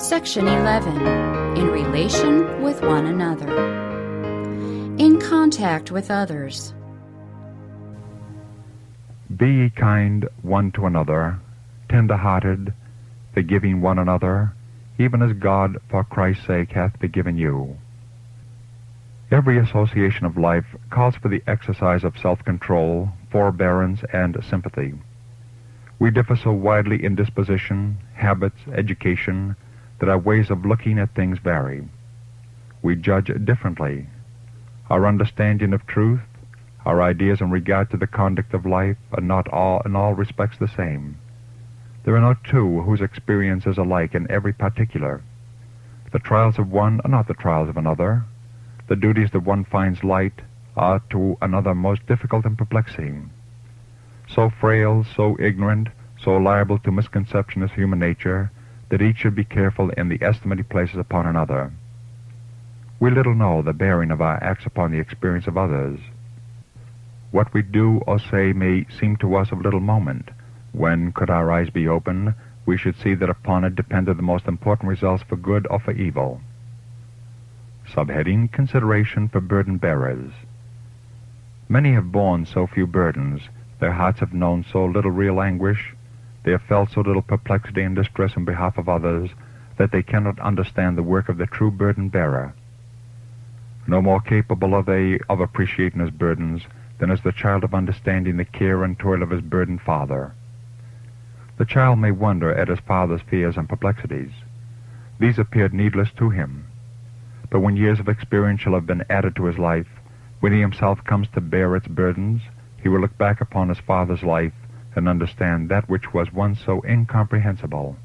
Section 11 In Relation with One Another. In contact with others. Be ye kind one to another, tender hearted, forgiving one another, even as God for Christ's sake hath forgiven you. Every association of life calls for the exercise of self-control, forbearance, and sympathy. We differ so widely in disposition, habits, education, that our ways of looking at things vary. We judge differently. Our understanding of truth, our ideas in regard to the conduct of life are not all in all respects the same. There are no two whose experience is alike in every particular. The trials of one are not the trials of another. The duties that one finds light are to another most difficult and perplexing. So frail, so ignorant, so liable to misconception is human nature, that each should be careful in the estimate he places upon another. We little know the bearing of our acts upon the experience of others. What we do or say may seem to us of little moment, when, could our eyes be open, we should see that upon it depended the most important results for good or for evil. Subheading Consideration for Burden Bearers. Many have borne so few burdens, their hearts have known so little real anguish, they have felt so little perplexity and distress in behalf of others, that they cannot understand the work of the true burden bearer. No more capable are they of appreciating his burdens than is the child of understanding the care and toil of his burdened father. The child may wonder at his father's fears and perplexities. These appeared needless to him. But when years of experience shall have been added to his life, when he himself comes to bear its burdens, he will look back upon his father's life and understand that which was once so incomprehensible.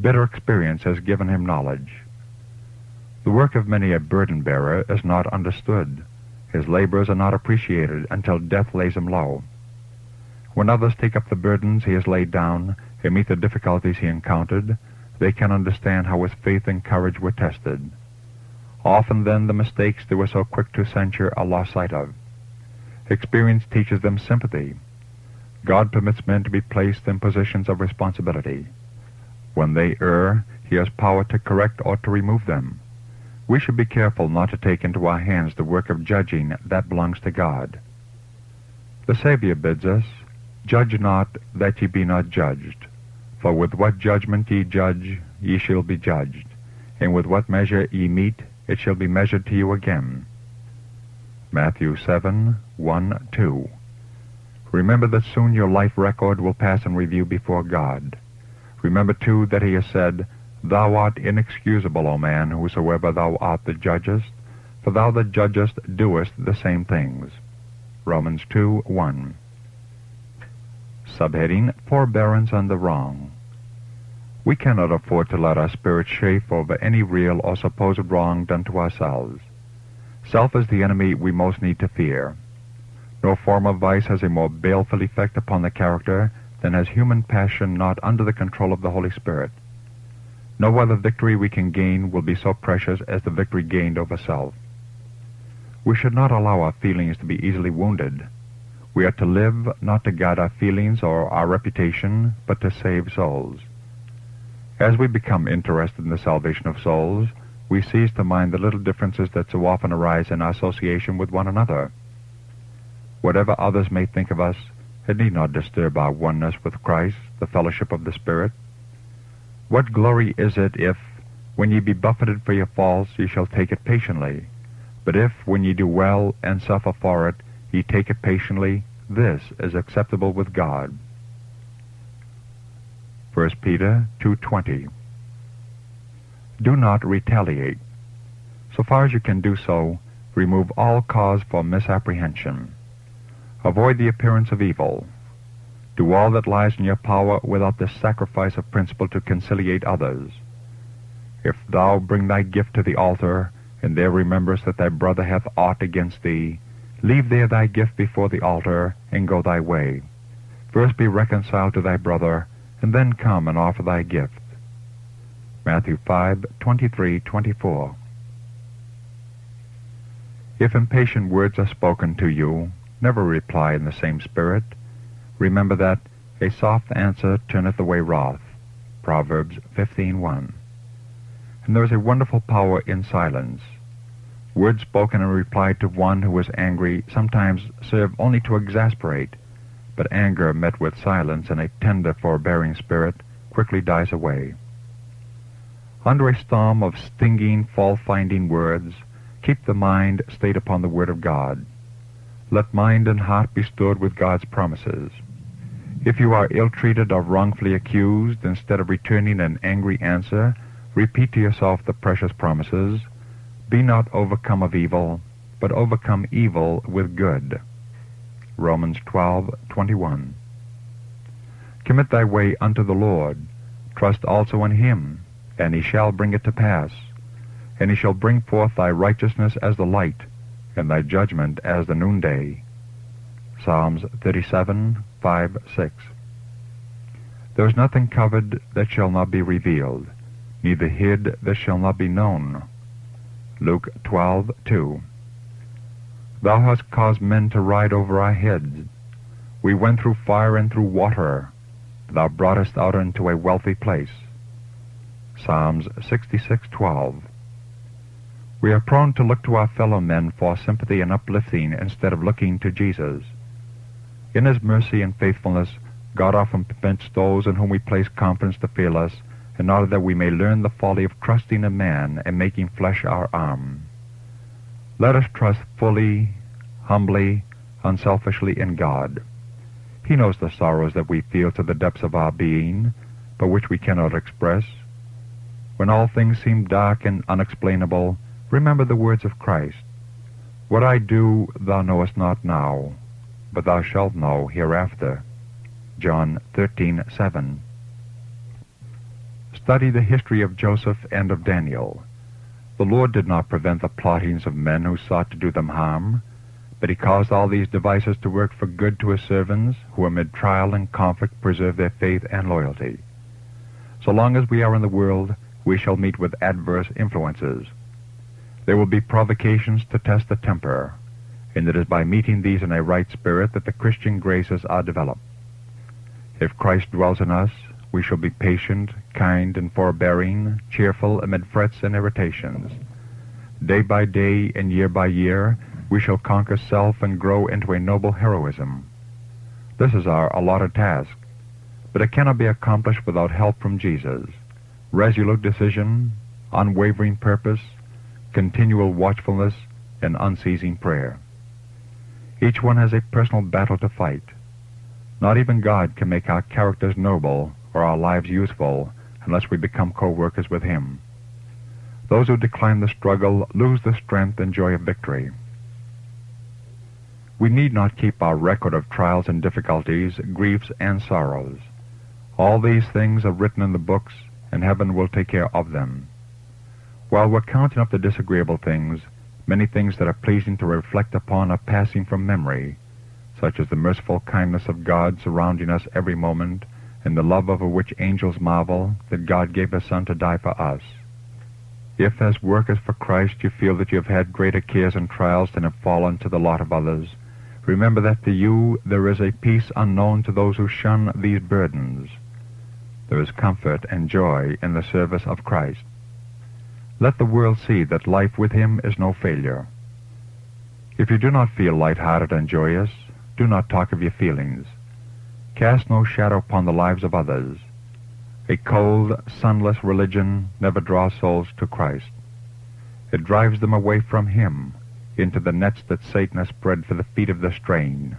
Bitter experience has given him knowledge. The work of many a burden bearer is not understood. His labors are not appreciated until death lays him low. When others take up the burdens he has laid down and meet the difficulties he encountered, they can understand how his faith and courage were tested. Often then the mistakes they were so quick to censure are lost sight of. Experience teaches them sympathy. God permits men to be placed in positions of responsibility. When they err, he has power to correct or to remove them. We should be careful not to take into our hands the work of judging that belongs to God. The Savior bids us, Judge not that ye be not judged. For with what judgment ye judge, ye shall be judged, and with what measure ye mete, it shall be measured to you again. Matthew 7, 1, 2. Remember that soon your life record will pass in review before God. Remember, too, that he has said, Thou art inexcusable, O man, whosoever thou art that judgest, for thou that judgest doest the same things. Romans 2, 1. Subheading Forbearance on the Wrong. We cannot afford to let our spirits chafe over any real or supposed wrong done to ourselves. Self is the enemy we most need to fear. No form of vice has a more baleful effect upon the character than has human passion not under the control of the Holy Spirit. No other victory we can gain will be so precious as the victory gained over self. We should not allow our feelings to be easily wounded. We are to live not to guard our feelings or our reputation, but to save souls. As we become interested in the salvation of souls, we cease to mind the little differences that so often arise in our association with one another. Whatever others may think of us, it need not disturb our oneness with Christ, the fellowship of the Spirit. What glory is it if, when ye be buffeted for your faults, ye shall take it patiently? But if, when ye do well and suffer for it, ye take it patiently, this is acceptable with God. 1 Peter 2.20 Do not retaliate. So far as you can do so, remove all cause for misapprehension. Avoid the appearance of evil. Do all that lies in your power without the sacrifice of principle to conciliate others. If thou bring thy gift to the altar, and there rememberest that thy brother hath aught against thee, leave there thy gift before the altar, and go thy way. First be reconciled to thy brother, and then come and offer thy gift. Matthew 5, 23, 24. If impatient words are spoken to you, Never reply in the same spirit. Remember that a soft answer turneth away wrath. Proverbs 15.1. And there is a wonderful power in silence. Words spoken in reply to one who is angry sometimes serve only to exasperate, but anger met with silence and a tender, forbearing spirit quickly dies away. Under a storm of stinging, fault-finding words, keep the mind stayed upon the Word of God. Let mind and heart be stored with God's promises. If you are ill-treated or wrongfully accused, instead of returning an angry answer, repeat to yourself the precious promises, Be not overcome of evil, but overcome evil with good. Romans 12:21. Commit thy way unto the Lord. Trust also in him, and he shall bring it to pass. And he shall bring forth thy righteousness as the light, and thy judgment as the noonday. Psalms 37, 5, 6. There is nothing covered that shall not be revealed, neither hid that shall not be known. Luke 12, 2. Thou hast caused men to ride over our heads. We went through fire and through water. Thou broughtest out into a wealthy place. Psalms 66:12. We are prone to look to our fellow men for sympathy and uplifting instead of looking to Jesus. In his mercy and faithfulness, God often permits those in whom we place confidence to fail us, in order that we may learn the folly of trusting a man and making flesh our arm. Let us trust fully, humbly, unselfishly in God. He knows the sorrows that we feel to the depths of our being, but which we cannot express. When all things seem dark and unexplainable, remember the words of Christ. What I do thou knowest not now, but thou shalt know hereafter. John 13:7. Study the history of Joseph and of Daniel. The Lord did not prevent the plottings of men who sought to do them harm, but he caused all these devices to work for good to his servants, who amid trial and conflict preserve their faith and loyalty. So long as we are in the world, we shall meet with adverse influences. There will be provocations to test the temper, and it is by meeting these in a right spirit that the Christian graces are developed. If Christ dwells in us, we shall be patient, kind, and forbearing, cheerful amid frets and irritations. Day by day and year by year, we shall conquer self and grow into a noble heroism. This is our allotted task, but it cannot be accomplished without help from Jesus resolute decision, unwavering purpose, continual watchfulness, and unceasing prayer. Each one has a personal battle to fight. Not even God can make our characters noble or our lives useful unless we become co-workers with Him. Those who decline the struggle lose the strength and joy of victory. We need not keep our record of trials and difficulties, griefs and sorrows. All these things are written in the books and heaven will take care of them. While we're counting up the disagreeable things, many things that are pleasing to reflect upon are passing from memory, such as the merciful kindness of God surrounding us every moment, and the love over which angels marvel that God gave His Son to die for us. If, as workers for Christ, you feel that you have had greater cares and trials than have fallen to the lot of others, remember that to you there is a peace unknown to those who shun these burdens there is comfort and joy in the service of Christ. Let the world see that life with him is no failure. If you do not feel light-hearted and joyous, do not talk of your feelings. Cast no shadow upon the lives of others. A cold, sunless religion never draws souls to Christ. It drives them away from him into the nets that Satan has spread for the feet of the straying.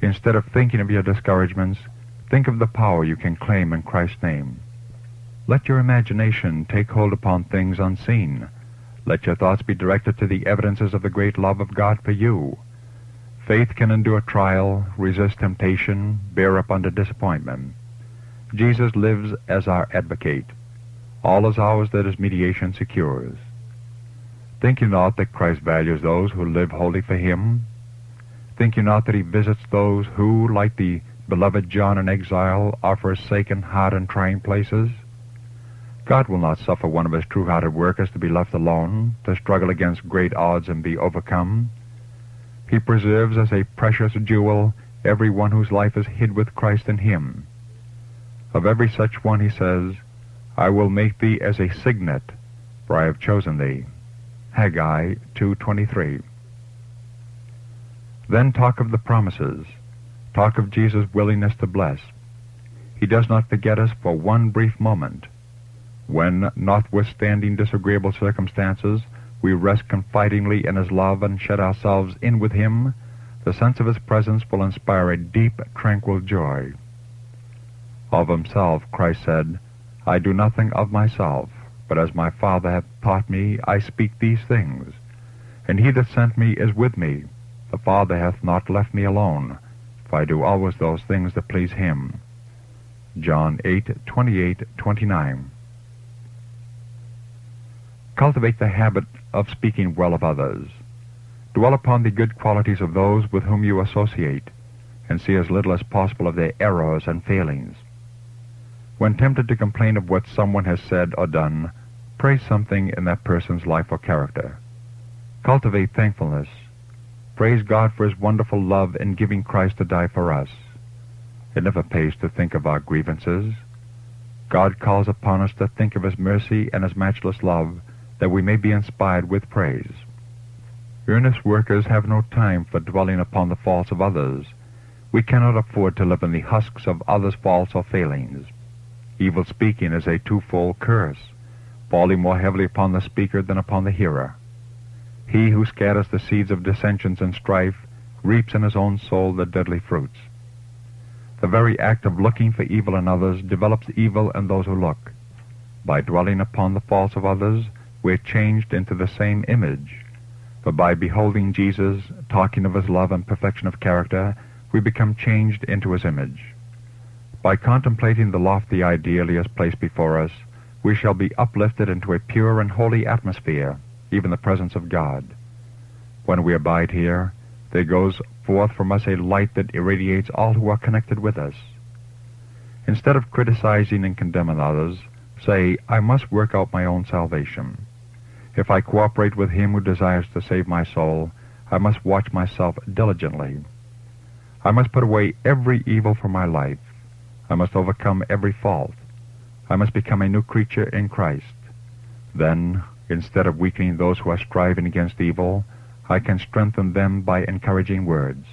Instead of thinking of your discouragements, Think of the power you can claim in Christ's name. Let your imagination take hold upon things unseen. Let your thoughts be directed to the evidences of the great love of God for you. Faith can endure trial, resist temptation, bear up under disappointment. Jesus lives as our advocate. All is ours that his mediation secures. Think you not that Christ values those who live wholly for him? Think you not that he visits those who, like the beloved John in exile, are forsaken, hard, and trying places? God will not suffer one of his true-hearted workers to be left alone, to struggle against great odds and be overcome. He preserves as a precious jewel every one whose life is hid with Christ in him. Of every such one he says, I will make thee as a signet for I have chosen thee. Haggai 2.23 Then talk of the promises. Talk of Jesus' willingness to bless. He does not forget us for one brief moment. When, notwithstanding disagreeable circumstances, we rest confidingly in His love and shut ourselves in with Him, the sense of His presence will inspire a deep, tranquil joy. Of Himself, Christ said, I do nothing of myself, but as my Father hath taught me, I speak these things. And He that sent me is with me. The Father hath not left me alone, for I do always those things that please Him. John 8, 28, 29. Cultivate the habit of speaking well of others. Dwell upon the good qualities of those with whom you associate, and see as little as possible of their errors and failings. When tempted to complain of what someone has said or done, praise something in that person's life or character. Cultivate thankfulness. Praise God for His wonderful love in giving Christ to die for us. It never pays to think of our grievances. God calls upon us to think of His mercy and His matchless love, that we may be inspired with praise. Earnest workers have no time for dwelling upon the faults of others. We cannot afford to live in the husks of others' faults or failings. Evil speaking is a twofold curse, falling more heavily upon the speaker than upon the hearer. He who scatters the seeds of dissensions and strife reaps in his own soul the deadly fruits. The very act of looking for evil in others develops evil in those who look. By dwelling upon the faults of others, we are changed into the same image. For by beholding Jesus, talking of his love and perfection of character, we become changed into his image. By contemplating the lofty ideal he has placed before us, we shall be uplifted into a pure and holy atmosphere, even the presence of God. When we abide here, there goes forth from us a light that irradiates all who are connected with us. Instead of criticizing and condemning others, say, I must work out my own salvation. If I cooperate with him who desires to save my soul, I must watch myself diligently. I must put away every evil from my life. I must overcome every fault. I must become a new creature in Christ. Then, instead of weakening those who are striving against evil, I can strengthen them by encouraging words.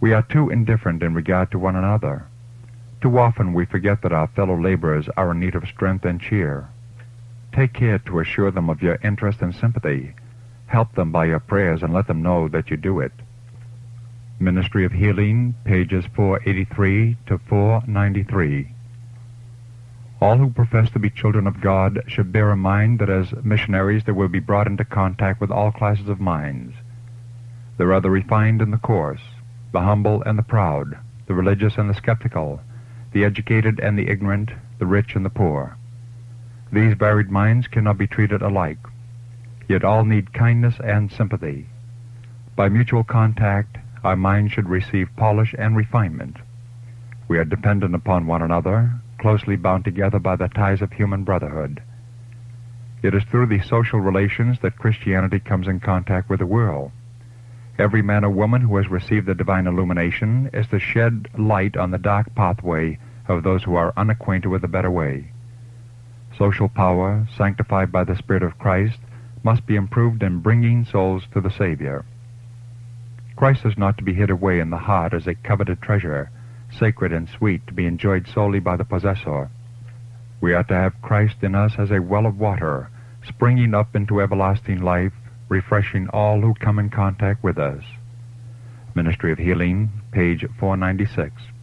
We are too indifferent in regard to one another. Too often we forget that our fellow laborers are in need of strength and cheer. Take care to assure them of your interest and sympathy. Help them by your prayers and let them know that you do it. Ministry of Healing, pages 483 to 493. All who profess to be children of God should bear in mind that as missionaries they will be brought into contact with all classes of minds. There are the refined and the coarse, the humble and the proud, the religious and the skeptical, the educated and the ignorant, the rich and the poor. These varied minds cannot be treated alike, yet all need kindness and sympathy. By mutual contact, our minds should receive polish and refinement. We are dependent upon one another, closely bound together by the ties of human brotherhood. It is through these social relations that Christianity comes in contact with the world. Every man or woman who has received the divine illumination is to shed light on the dark pathway of those who are unacquainted with the better way. Social power, sanctified by the Spirit of Christ, must be improved in bringing souls to the Savior. Christ is not to be hid away in the heart as a coveted treasure, sacred and sweet, to be enjoyed solely by the possessor. We are to have Christ in us as a well of water, springing up into everlasting life, refreshing all who come in contact with us. Ministry of Healing, page 496.